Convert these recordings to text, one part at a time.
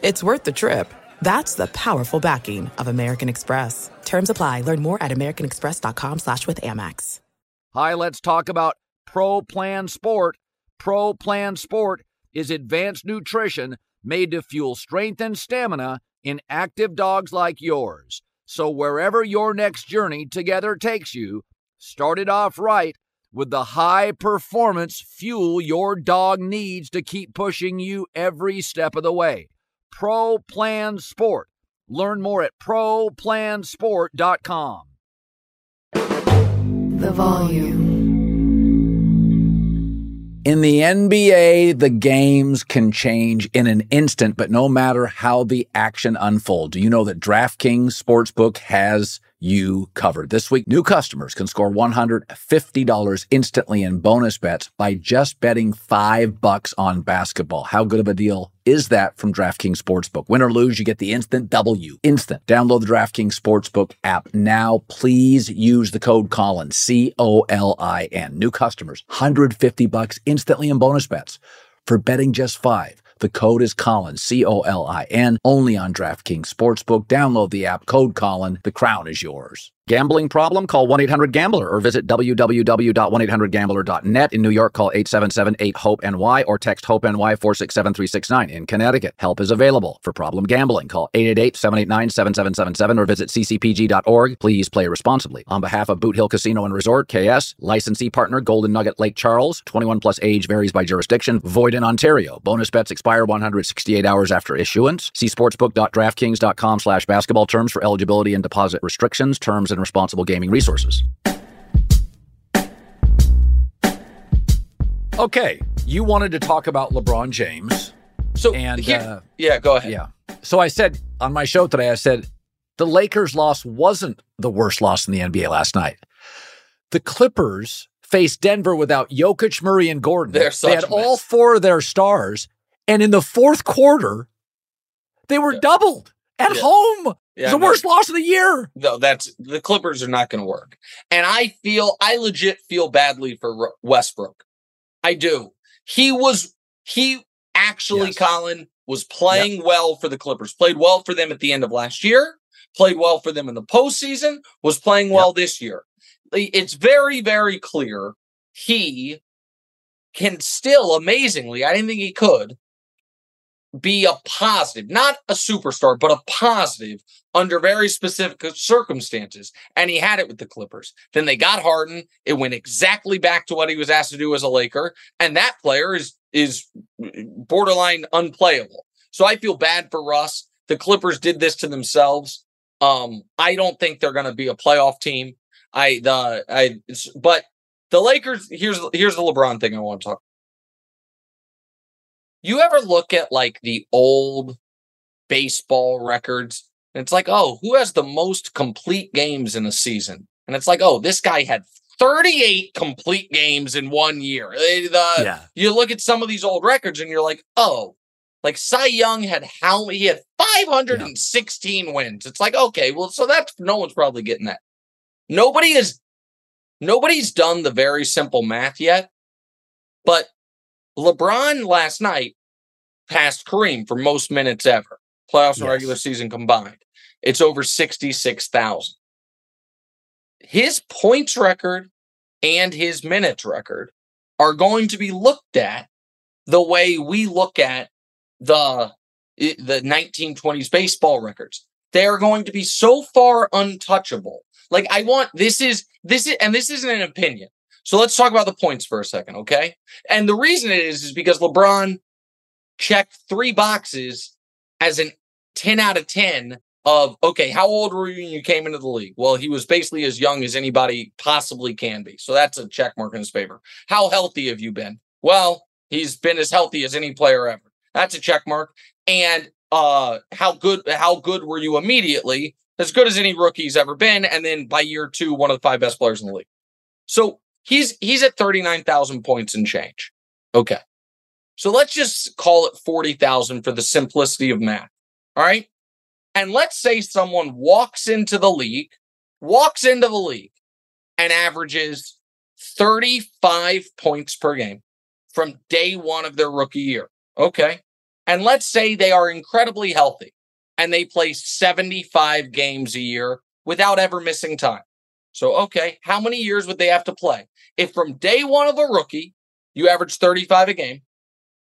It's worth the trip. That's the powerful backing of American Express. Terms apply. Learn more at americanexpress.com slash with Amex. Hi, let's talk about Pro Plan Sport. Pro Plan Sport is advanced nutrition made to fuel strength and stamina in active dogs like yours. So wherever your next journey together takes you, start it off right with the high performance fuel your dog needs to keep pushing you every step of the way. Pro Plan Sport. Learn more at ProPlansport.com. The volume. In the NBA, the games can change in an instant, but no matter how the action unfolds, do you know that DraftKings Sportsbook has you covered. This week, new customers can score $150 instantly in bonus bets by just betting five bucks on basketball. How good of a deal is that from DraftKings Sportsbook? Win or lose, you get the instant W. Instant. Download the DraftKings Sportsbook app now. Please use the code Colin, C O L I N. New customers, 150 bucks instantly in bonus bets for betting just five. The code is Colin, C O L I N, only on DraftKings Sportsbook. Download the app, code Colin. The crown is yours. Gambling problem? Call 1 800 Gambler or visit www.1800Gambler.net. In New York, call 877 8 HOPE NY or text HOPE NY 467 369. In Connecticut, help is available. For problem gambling, call 888 789 7777 or visit ccpg.org. Please play responsibly. On behalf of Boot Hill Casino and Resort, KS, licensee partner Golden Nugget Lake Charles, 21 plus age varies by jurisdiction, void in Ontario. Bonus bets expire 168 hours after issuance. See sportsbook.draftkings.com slash basketball terms for eligibility and deposit restrictions, terms, and responsible gaming resources. Okay, you wanted to talk about LeBron James. So and here- uh, yeah, go ahead. yeah. So I said on my show today, I said the Lakers' loss wasn't the worst loss in the NBA last night. The Clippers faced Denver without Jokic, Murray, and Gordon. They're they had all four of their stars, and in the fourth quarter, they were Yeah. doubled at Yeah. home. Yeah, the no. worst loss of the year. No, that's the Clippers are not going to work. And I feel I legit feel badly for Westbrook. I do. He was he actually Yes. Colin was playing well for the Clippers. Played well for them at the end of last year. Played well for them in the postseason. Was playing well this year. It's very very clear he can still amazingly. I didn't think he could be a positive, not a superstar, but a positive under very specific circumstances. And he had it with the Clippers. Then they got Harden. It went exactly back to what he was asked to do as a Laker. And that player is is borderline unplayable. So I feel bad for Russ. The Clippers did this to themselves. Um, I don't think they're going to be a playoff team. I the I but the Lakers. Here's here's the LeBron thing I want to talk. You ever look at like the old baseball records? And it's like, oh, who has the most complete games in a season? And it's like, oh, this guy had 38 complete games in one year. Eh, the- Yeah. You look at some of these old records and you're like, oh, like Cy Young had how he had 516 wins. It's like, okay, well, so that's no one's probably getting that. Nobody is nobody's done the very simple math yet, but LeBron last night passed Kareem for most minutes ever, playoffs and Yes. regular season combined. It's over 66,000. His points record and his minutes record are going to be looked at the way we look at the the 1920s baseball records. They are going to be so far untouchable. Like I want this is this is and this isn't an opinion. So let's talk about the points for a second, okay? And the reason it is is because LeBron checked three boxes as an 10 out of 10 of okay, how old were you when you came into the league? Well, he was basically as young as anybody possibly can be. So that's a check mark in his favor. How healthy have you been? Well, he's been as healthy as any player ever. That's a check mark. And uh how good how good were you immediately? As good as any rookie's ever been. And then by year two, one of the five best players in the league. So he's he's at 39,000 points and change. Okay. So let's just call it 40,000 for the simplicity of math. All right. And let's say someone walks into the league, walks into the league and averages 35 points per game from day one of their rookie year. Okay. And let's say they are incredibly healthy and they play 75 games a year without ever missing time. So, okay, how many years would they have to play? If from day one of a rookie, you average 35 a game,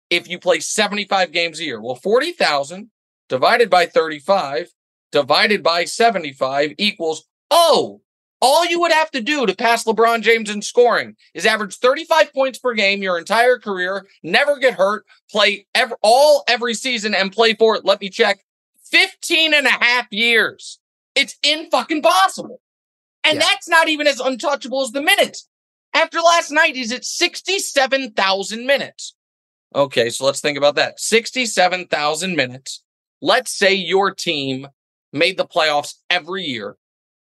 if you play 75 games a year, well, 40,000 divided by 35 divided by 75 equals, oh, all you would have to do to pass LeBron James in scoring is average 35 points per game your entire career, never get hurt, play ever, all every season and play for it. Let me check 15 and a half years. It's in fucking possible. And yeah. that's not even as untouchable as the minutes. After last night, he's at 67,000 minutes. Okay, so let's think about that. 67,000 minutes. Let's say your team made the playoffs every year.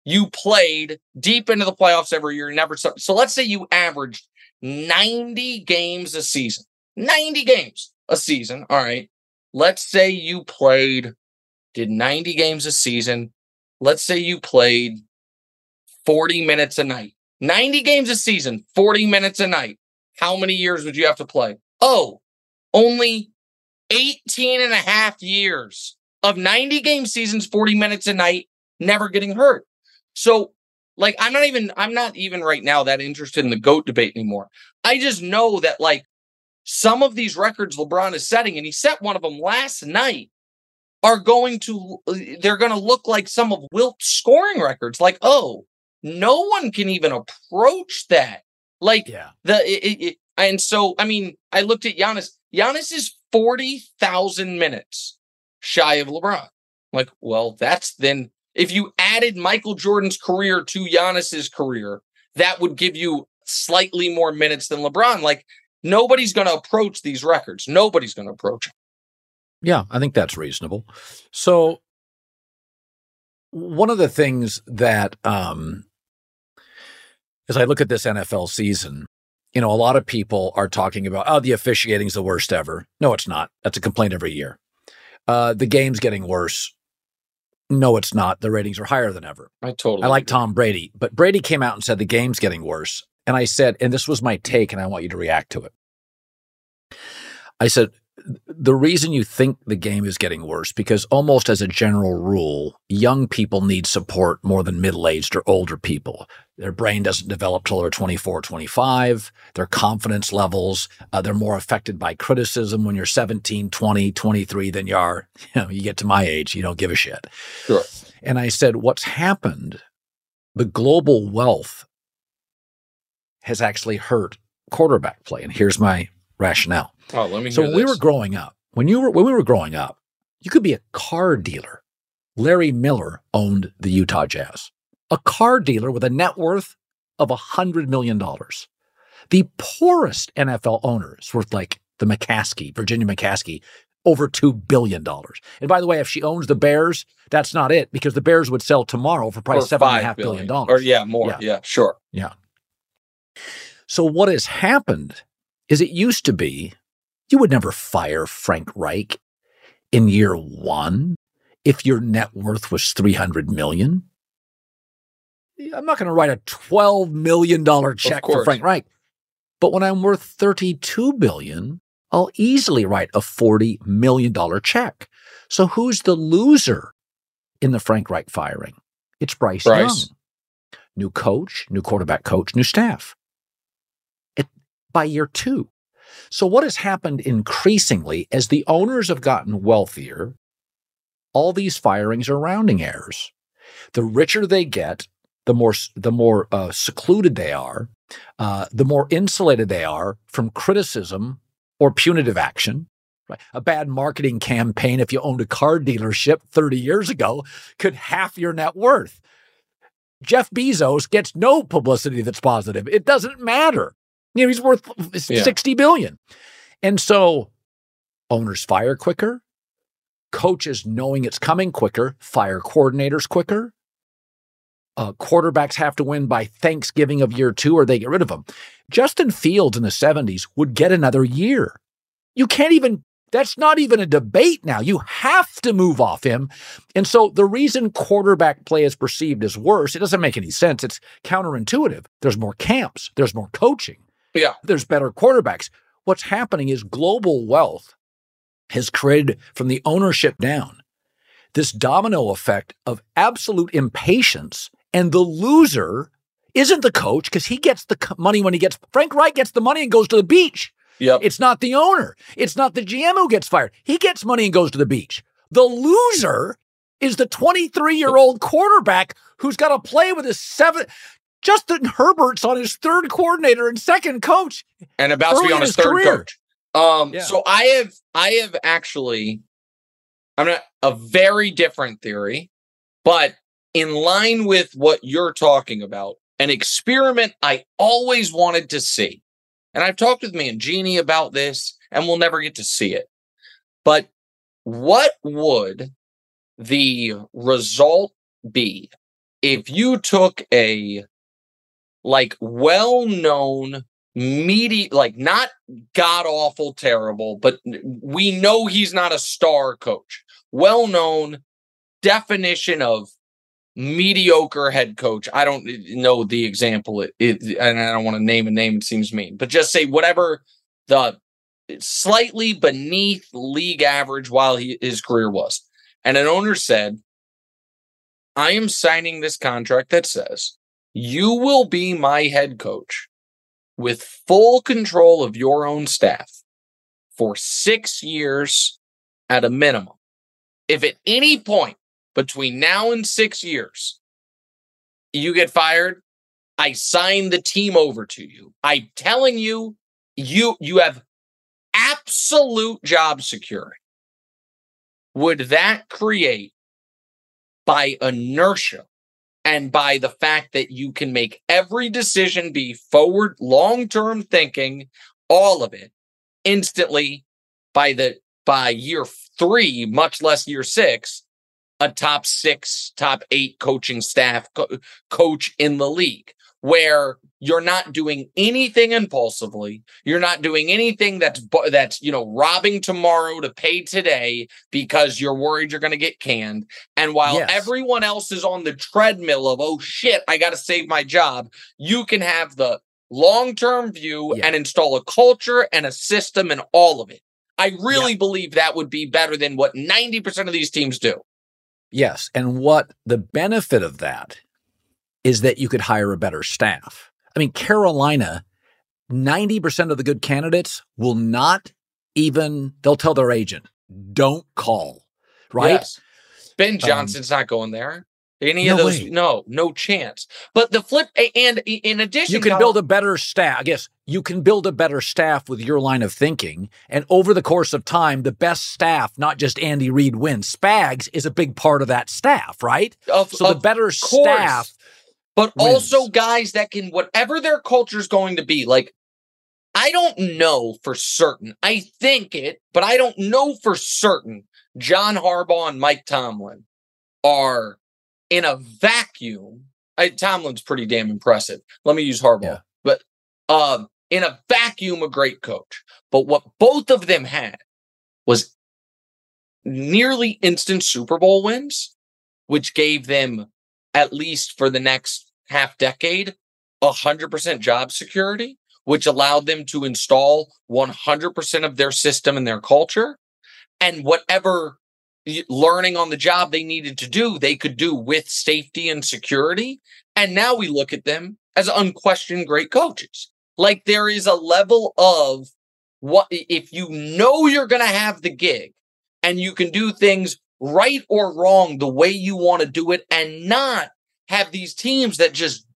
You played deep into the playoffs every year, never so, so let's say you averaged 90 games a season. 90 games a season. All right. Let's say you played did 90 games a season. Let's say you played 40 minutes a night. 90 games a season, 40 minutes a night. How many years would you have to play? Oh, only 18 and a half years of 90 game seasons, 40 minutes a night, never getting hurt. So, like, I'm not even, I'm not even right now that interested in the GOAT debate anymore. I just know that, like, some of these records LeBron is setting, and he set one of them last night, are going to, uh, they're going to look like some of Wilt's scoring records. Like, oh, no one can even approach that. Like, yeah. the, it, it, and so, I mean, I looked at Giannis. Giannis is 40,000 minutes shy of LeBron. Like, well, that's then if you added Michael Jordan's career to Giannis's career, that would give you slightly more minutes than LeBron. Like, nobody's going to approach these records. Nobody's going to approach them. Yeah, I think that's reasonable. So, one of the things that, um, as I look at this NFL season, you know, a lot of people are talking about, oh, the officiating's the worst ever. No, it's not. That's a complaint every year. Uh, the game's getting worse. No, it's not. The ratings are higher than ever. I totally. I like agree. Tom Brady, but Brady came out and said the game's getting worse. And I said, and this was my take, and I want you to react to it. I said, the reason you think the game is getting worse because almost as a general rule, young people need support more than middle-aged or older people. Their brain doesn't develop till they're 24, 25. Their confidence levels, uh, they're more affected by criticism when you're 17, 20, 23 than you are, you know, you get to my age, you don't give a shit. Sure. And I said, what's happened, the global wealth has actually hurt quarterback play. And here's my rationale. Oh, let me. So when we were growing up, when you were when we were growing up, you could be a car dealer. Larry Miller owned the Utah Jazz, a car dealer with a net worth of a hundred million dollars. The poorest NFL owners worth like the McCaskey, Virginia McCaskey, over $2 billion. And by the way, if she owns the Bears, that's not it because the Bears would sell tomorrow for probably seven and a half billion dollars. Or yeah, more. Yeah. yeah, sure. Yeah. So what has happened is it used to be you would never fire Frank Reich in year one if your net worth was 300 million. I'm not going to write a $12 million check for Frank Reich. But when I'm worth 32 billion, I'll easily write a $40 million check. So who's the loser in the Frank Reich firing? It's Bryce, Bryce. Young. New coach, new quarterback coach, new staff. By year two, So, what has happened increasingly as the owners have gotten wealthier, all these firings are rounding errors. The richer they get, the more the more uh, secluded they are, uh, the more insulated they are from criticism or punitive action. Right? A bad marketing campaign, if you owned a car dealership 30 years ago, could half your net worth. Jeff Bezos gets no publicity that's positive. It doesn't matter. You know, he's worth yeah. 60 billion. And so owners fire quicker, coaches knowing it's coming quicker, fire coordinators quicker. Uh, quarterbacks have to win by Thanksgiving of year two or they get rid of them. Justin Fields in the 70s would get another year. You can't even that's not even a debate now. You have to move off him. And so the reason quarterback play is perceived as worse, it doesn't make any sense. It's counterintuitive. There's more camps, there's more coaching. Yeah. There's better quarterbacks. What's happening is global wealth has created from the ownership down this domino effect of absolute impatience and the loser isn't the coach because he gets the money when he gets Frank Reich gets the money and goes to the beach. Yep. It's not the owner. It's not the GM who gets fired. He gets money and goes to the beach. The loser is the 23 year old quarterback who's got to play with his seven. Justin Herbert's on his third coordinator and second coach, and about to be on his, his third career. coach. Um, yeah. so I have, I have actually, I'm not a very different theory, but in line with what you're talking about, an experiment I always wanted to see. And I've talked with me and Jeannie about this, and we'll never get to see it. But what would the result be if you took a like well-known media like not god awful terrible but we know he's not a star coach well known definition of mediocre head coach. I don't know the example, it, it, and I don't want to name a name, it seems mean, but just say whatever the slightly beneath league average while he, his career was. And an owner said, I am signing this contract that says you will be my head coach with full control of your own staff for six years at a minimum. If at any point between now and six years, you get fired. I sign the team over to you. I'm telling you, you you have absolute job security. Would that create by inertia and by the fact that you can make every decision be forward, long-term thinking, all of it instantly by the by year three, much less year six, a top six, top eight coaching staff co- coach in the league where you're not doing anything impulsively. You're not doing anything that's that's you know robbing tomorrow to pay today because you're worried you're going to get canned. And while yes. everyone else is on the treadmill of oh shit, I got to save my job, you can have the long-term view yeah. and install a culture and a system and all of it. I really yeah. believe that would be better than what 90% of these teams do. Yes. And what the benefit of that is that you could hire a better staff. I mean, Carolina, 90% of the good candidates will not even, they'll tell their agent, don't call, right? Yes. Ben um, Johnson's um, not going there. Any no of those? Way. No, no chance. But the flip, and in addition, you can build a better staff. I guess you can build a better staff with your line of thinking. And over the course of time, the best staff, not just Andy Reid, wins. Spags is a big part of that staff, right? Of, so the better course. staff, but wins. also guys that can whatever their culture is going to be. Like I don't know for certain. I think it, but I don't know for certain. John Harbaugh and Mike Tomlin are in a vacuum, I, Tomlin's pretty damn impressive. Let me use Harbaugh, yeah. but um, in a vacuum, a great coach. But what both of them had was nearly instant Super Bowl wins, which gave them at least for the next half decade, 100% job security, which allowed them to install 100% of their system and their culture. And whatever learning on the job they needed to do, they could do with safety and security. And now we look at them as unquestioned great coaches. Like there is a level of what if you know you're going to have the gig and you can do things right or wrong the way you want to do it and not have these teams that just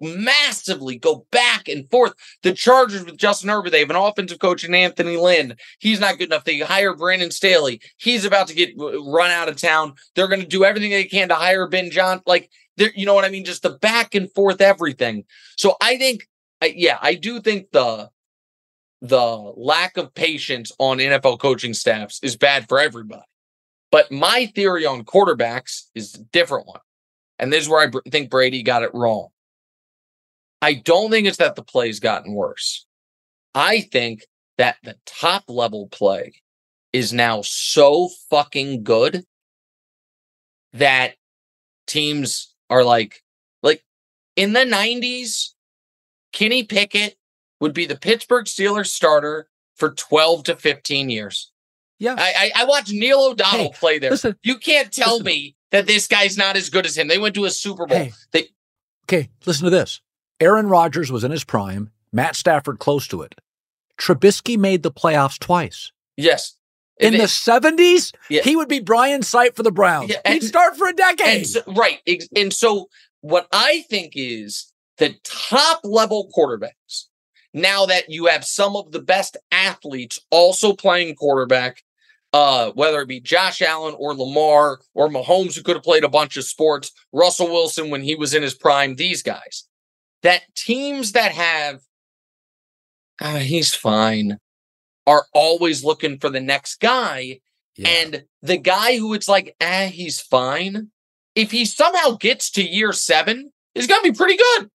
massively go back and forth. The Chargers with Justin Herbert, they have an offensive coach in Anthony Lynn. He's not good enough. They hire Brandon Staley. He's about to get run out of town. They're going to do everything they can to hire Ben John. Like, you know what I mean? Just the back and forth everything. So I think, yeah, I do think the the lack of patience on NFL coaching staffs is bad for everybody. But my theory on quarterbacks is a different one. And this is where I think Brady got it wrong. I don't think it's that the play's gotten worse. I think that the top level play is now so fucking good that teams are like, like in the 90s, Kenny Pickett would be the Pittsburgh Steelers starter for 12 to 15 years. Yeah. I, I, I watched Neil O'Donnell hey, play there. Listen, you can't tell listen. me that this guy's not as good as him. They went to a Super Bowl. Hey, they, okay, listen to this. Aaron Rodgers was in his prime, Matt Stafford close to it. Trubisky made the playoffs twice. Yes. In the 70s, yeah. he would be Brian Sipe for the Browns. Yeah, and, He'd start for a decade. So, right. And so, what I think is the top level quarterbacks, now that you have some of the best athletes also playing quarterback, uh, whether it be Josh Allen or Lamar or Mahomes, who could have played a bunch of sports, Russell Wilson when he was in his prime, these guys that teams that have uh, he's fine are always looking for the next guy. Yeah. And the guy who it's like, ah, eh, he's fine. If he somehow gets to year seven, is going to be pretty good.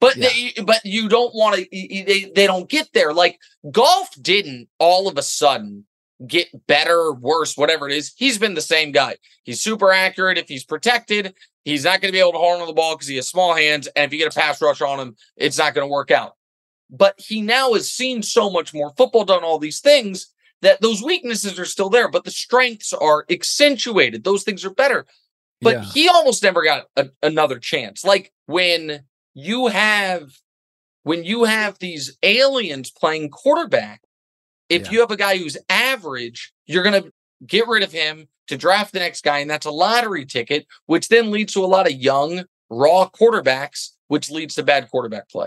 But yeah. they, but you don't want to. They they don't get there. Like golf didn't all of a sudden get better, worse, whatever it is. He's been the same guy. He's super accurate if he's protected. He's not going to be able to hold on the ball because he has small hands. And if you get a pass rush on him, it's not going to work out. But he now has seen so much more football, done all these things that those weaknesses are still there, but the strengths are accentuated. Those things are better. But yeah. he almost never got a, another chance. Like when you have when you have these aliens playing quarterback, if yeah. you have a guy who's average, you're going to get rid of him to draft the next guy, and that's a lottery ticket, which then leads to a lot of young, raw quarterbacks, which leads to bad quarterback play.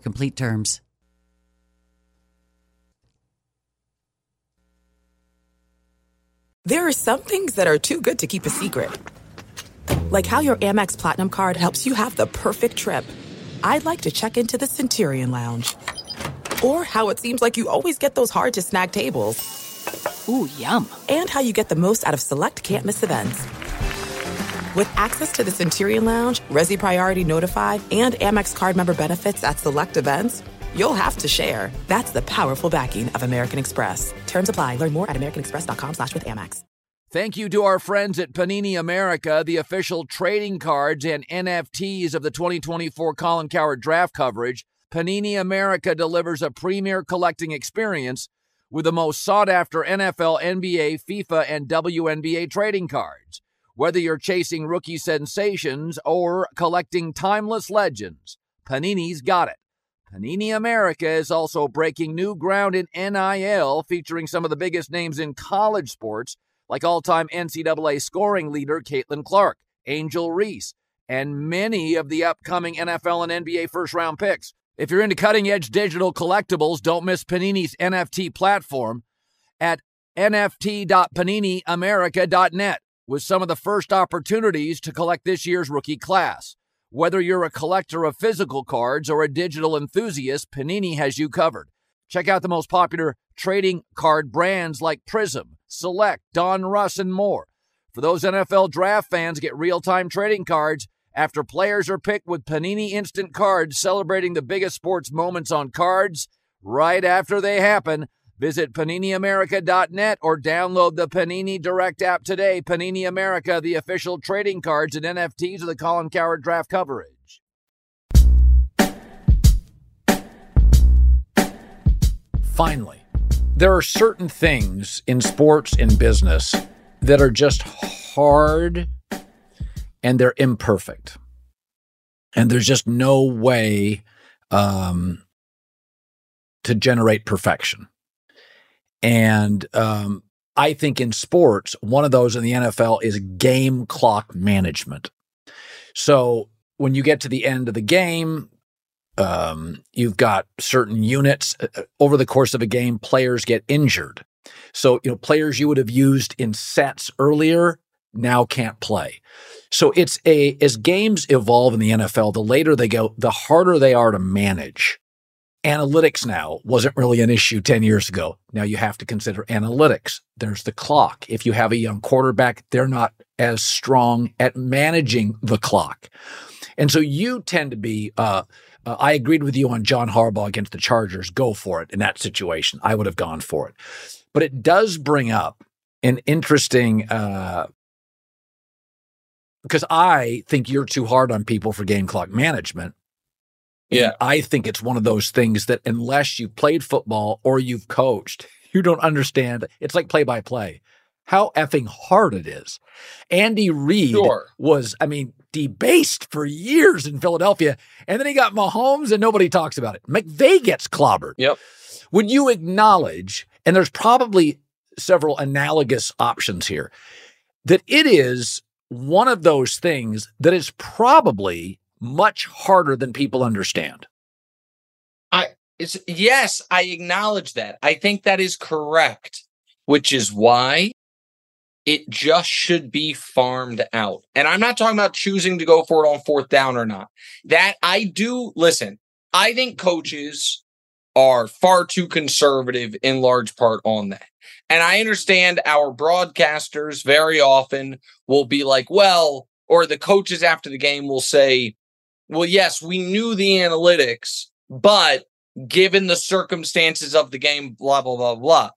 complete terms. There are some things that are too good to keep a secret. Like how your Amex Platinum card helps you have the perfect trip. I'd like to check into the Centurion Lounge. Or how it seems like you always get those hard to snag tables. Ooh, yum. And how you get the most out of select can't miss events. With access to the Centurion Lounge, Resy Priority Notified, and Amex card member benefits at select events, you'll have to share. That's the powerful backing of American Express. Terms apply. Learn more at americanexpress.com slash with Amex. Thank you to our friends at Panini America, the official trading cards and NFTs of the 2024 Colin Cowherd draft coverage. Panini America delivers a premier collecting experience with the most sought after NFL, NBA, FIFA, and WNBA trading cards. Whether you're chasing rookie sensations or collecting timeless legends, Panini's got it. Panini America is also breaking new ground in NIL, featuring some of the biggest names in college sports, like all time NCAA scoring leader Caitlin Clark, Angel Reese, and many of the upcoming NFL and NBA first round picks. If you're into cutting edge digital collectibles, don't miss Panini's NFT platform at nft.paniniamerica.net with some of the first opportunities to collect this year's rookie class. Whether you're a collector of physical cards or a digital enthusiast, Panini has you covered. Check out the most popular trading card brands like Prism, Select, Donruss, and more. For those NFL draft fans, get real time trading cards after players are picked with Panini Instant Cards celebrating the biggest sports moments on cards right after they happen. Visit PaniniAmerica.net or download the Panini Direct app today. Panini America, the official trading cards and NFTs of the Colin Cowherd draft coverage. Finally, there are certain things in sports and business that are just hard and they're imperfect. And there's just no way um, to generate perfection. And um, I think in sports, one of those in the NFL is game clock management. So when you get to the end of the game, um, you've got certain units uh, uh, over the course of a game, players get injured. So, you know, players you would have used in sets earlier now can't play. So it's a, as games evolve in the NFL, the later they go, the harder they are to manage analytics now wasn't really an issue 10 years ago. Now you have to consider analytics. There's the clock. If you have a young quarterback, they're not as strong at managing the clock. And so you tend to be, uh, uh, I agreed with you on John Harbaugh against the Chargers. Go for it in that situation. I would have gone for it. But it does bring up an interesting, uh, because I think you're too hard on people for game clock management. Yeah. I think it's one of those things that unless you've played football or you've coached, you don't understand. It's like play by play. How effing hard it is. Andy Reid Sure. was, I mean, debased for years in Philadelphia. And then he got Mahomes and nobody talks about it. McVay gets clobbered. Yep. Would you acknowledge, and there's probably several analogous options here, that it is one of those things that is probably much harder than people understand? I it's yes, I acknowledge that. I think that is correct, which is why it just should be farmed out. And I'm not talking about choosing to go for it on fourth down or not. That I do listen. I think coaches are far too conservative in large part on that. And I understand our broadcasters very often will be like, well, or the coaches after the game will say, well, yes, we knew the analytics, but given the circumstances of the game, blah, blah, blah, blah.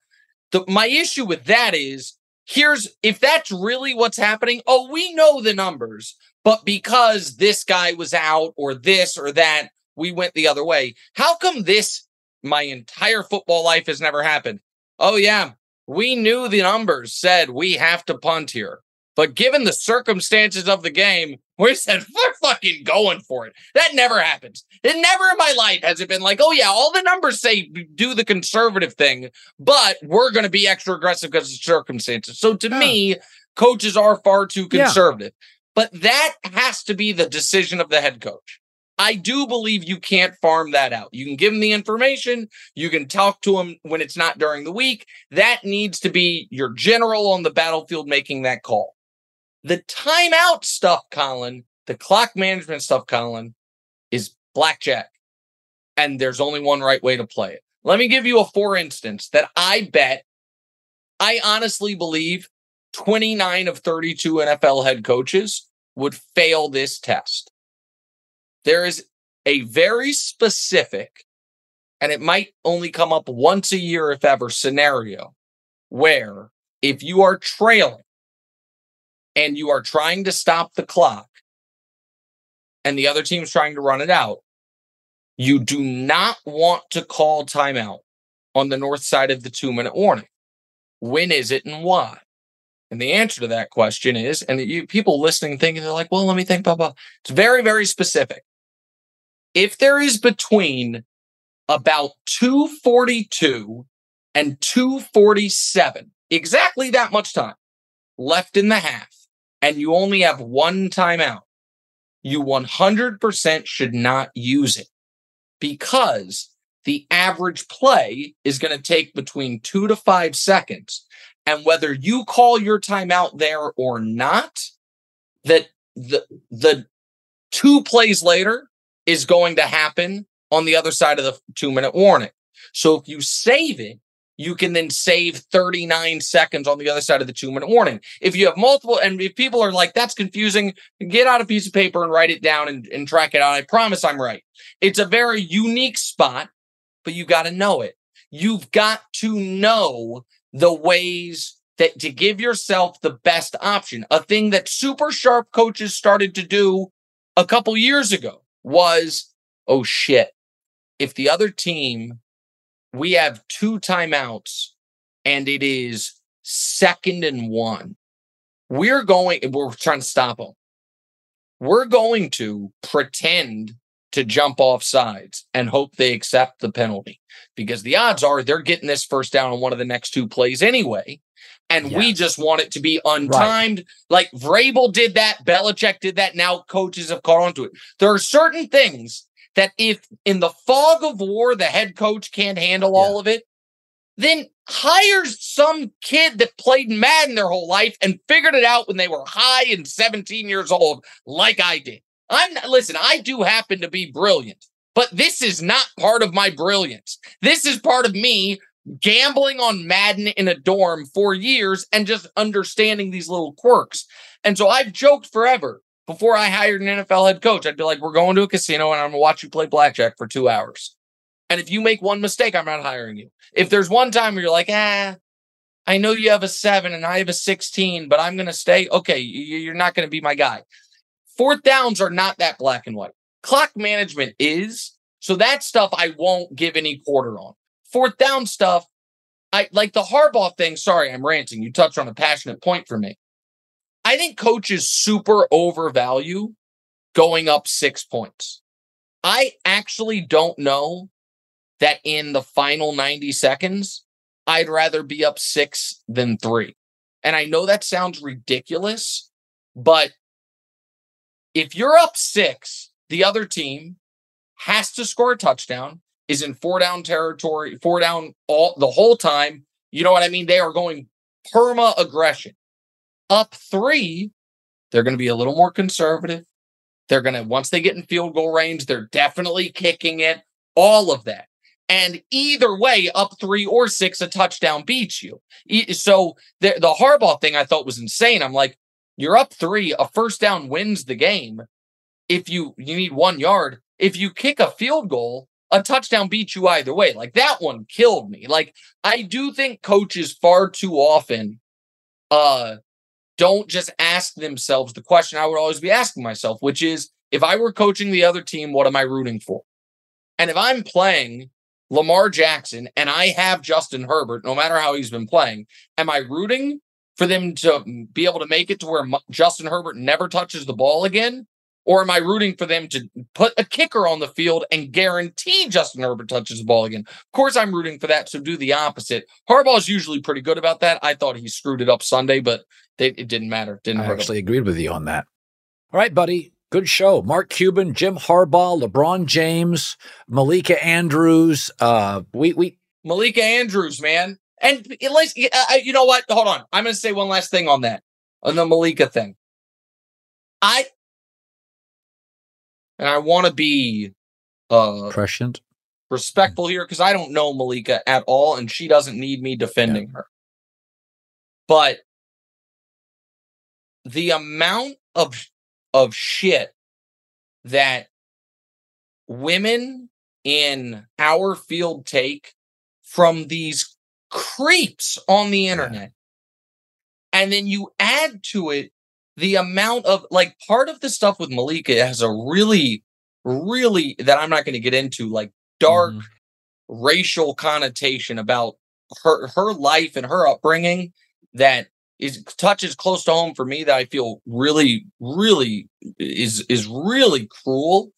The, my issue with that is here's if that's really what's happening. Oh, we know the numbers, but because this guy was out or this or that, we went the other way. How come this, my entire football life, has never happened? Oh, yeah, we knew the numbers said we have to punt here. But given the circumstances of the game, we said we're fucking going for it. That never happens. It never in my life has it been like, oh yeah, all the numbers say do the conservative thing, but we're going to be extra aggressive because of circumstances. So to Yeah. me, coaches are far too Yeah. conservative. But that has to be the decision of the head coach. I do believe you can't farm that out. You can give him the information, you can talk to him when it's not during the week. That needs to be your general on the battlefield making that call. The timeout stuff, Colin, the clock management stuff, Colin, is blackjack. And there's only one right way to play it. Let me give you a for instance that I bet, I honestly believe 29 of 32 NFL head coaches would fail this test. There is a very specific, and it might only come up once a year, if ever, scenario where if you are trailing and you are trying to stop the clock and the other team's trying to run it out, you do not want to call timeout on the north side of the two minute warning. When is it and why? And the answer to that question is, and you people listening thinking they're like, well, let me think, blah, blah. It's very, very specific. If there is between about 242 and 247, exactly that much time left in the half, and you only have one timeout, you 100% should not use it because the average play is going to take between two to five seconds. And whether you call your timeout there or not, that the, the two plays later is going to happen on the other side of the two minute warning. So if you save it, you can then save 39 seconds on the other side of the two minute warning. If you have multiple, and if people are like, that's confusing, get out a piece of paper and write it down and, and track it out. I promise I'm right. It's a very unique spot, but you got to know it. you've got to know the ways that to give yourself the best option. A thing that super sharp coaches started to do a couple years ago was, oh shit, if the other team, we have two timeouts and it is second and one, we're going, we're trying to stop them. We're going to pretend to jump off sides and hope they accept the penalty because the odds are they're getting this first down on one of the next two plays anyway. And yes. we just want it to be untimed. Right. Like Vrabel did that, Belichick did that. Now coaches have caught on to it. There are certain things that if in the fog of war, the head coach can't handle yeah. all of it, then hires some kid that played Madden their whole life and figured it out when they were high and 17 years old, like I did. I'm not, listen, I do happen to be brilliant, but this is not part of my brilliance. This is part of me gambling on Madden in a dorm for years and just understanding these little quirks. And so I've joked forever before I hired an NFL head coach. I'd be like, we're going to a casino and I'm going to watch you play blackjack for two hours. And if you make one mistake, I'm not hiring you. If there's one time where you're like, ah, I know you have a seven and I have a 16, but I'm going to stay. Okay, you're not going to be my guy. Fourth downs are not that black and white. Clock management is. So that stuff I won't give any quarter on. Fourth down stuff, I like the Harbaugh thing. Sorry, I'm ranting. You touched on a passionate point for me. I think coaches super overvalue going up six points. I actually don't know that in the final 90 seconds, I'd rather be up six than three. And I know that sounds ridiculous, but if you're up six, the other team has to score a touchdown, is in four down territory, four down all the whole time. You know what I mean? They are going perma aggression. Up three, they're going to be a little more conservative. They're going to, once they get in field goal range, they're definitely kicking it, all of that. And either way, up three or six, a touchdown beats you. So the, the Harbaugh thing I thought was insane. I'm like, you're up three. A first down wins the game. If you you need one yard, if you kick a field goal, a touchdown beats you either way. Like that one killed me. Like I do think coaches far too often uh don't just ask themselves the question I would always be asking myself, which is if I were coaching the other team, what am I rooting for? And if I'm playing Lamar Jackson and I have Justin Herbert, no matter how he's been playing, am I rooting for them to be able to make it to where Justin Herbert never touches the ball again? Or am I rooting for them to put a kicker on the field and guarantee Justin Herbert touches the ball again? Of course, I'm rooting for that. So do the opposite. Harbaugh is usually pretty good about that. I thought he screwed it up Sunday, but they, it didn't matter. Didn't I actually him. agreed with you on that. All right, buddy. Good show. Mark Cuban, Jim Harbaugh, LeBron James, Malika Andrews. Uh, we we Malika Andrews, man. And at least, uh, you know what? Hold on. I'm going to say one last thing on that, on the Malika thing. I, and I want to be uh, prescient, respectful here because I don't know Malika at all, and she doesn't need me defending yeah. her. But the amount of of shit that women in our field take from these creeps on the internet. And then you add to it the amount of like part of the stuff with Malika has a really, really that I'm not going to get into, like dark mm-hmm. racial connotation about her her life and her upbringing that is touches close to home for me that I feel really, really is is really cruel.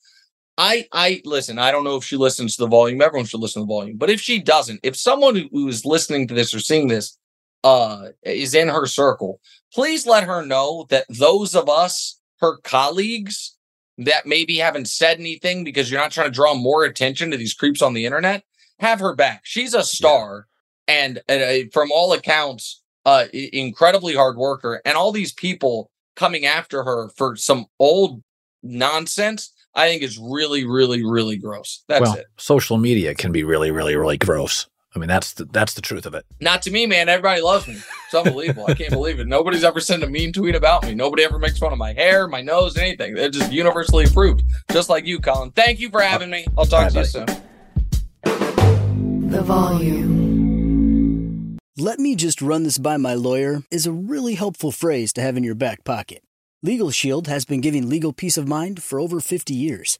I I listen. I don't know if she listens to the volume. Everyone should listen to the volume. But if she doesn't, if someone who is listening to this or seeing this uh, is in her circle, please let her know that those of us, her colleagues, that maybe haven't said anything because you're not trying to draw more attention to these creeps on the internet, have her back. She's a star, yeah. and uh, from all accounts, uh, incredibly hard worker. And all these people coming after her for some old nonsense I think is really, really, really gross. That's well, it. Social media can be really, really, really gross. I mean, that's the, that's the truth of it. Not to me, man. Everybody loves me. It's unbelievable. I can't believe it. Nobody's ever sent a mean tweet about me. Nobody ever makes fun of my hair, my nose, anything. They're just universally approved, just like you, Colin. Thank you for having me. I'll talk Bye, to buddy. you soon. the volume. Let me just run this by my lawyer is a really helpful phrase to have in your back pocket. Legal Shield has been giving legal peace of mind for over 50 years.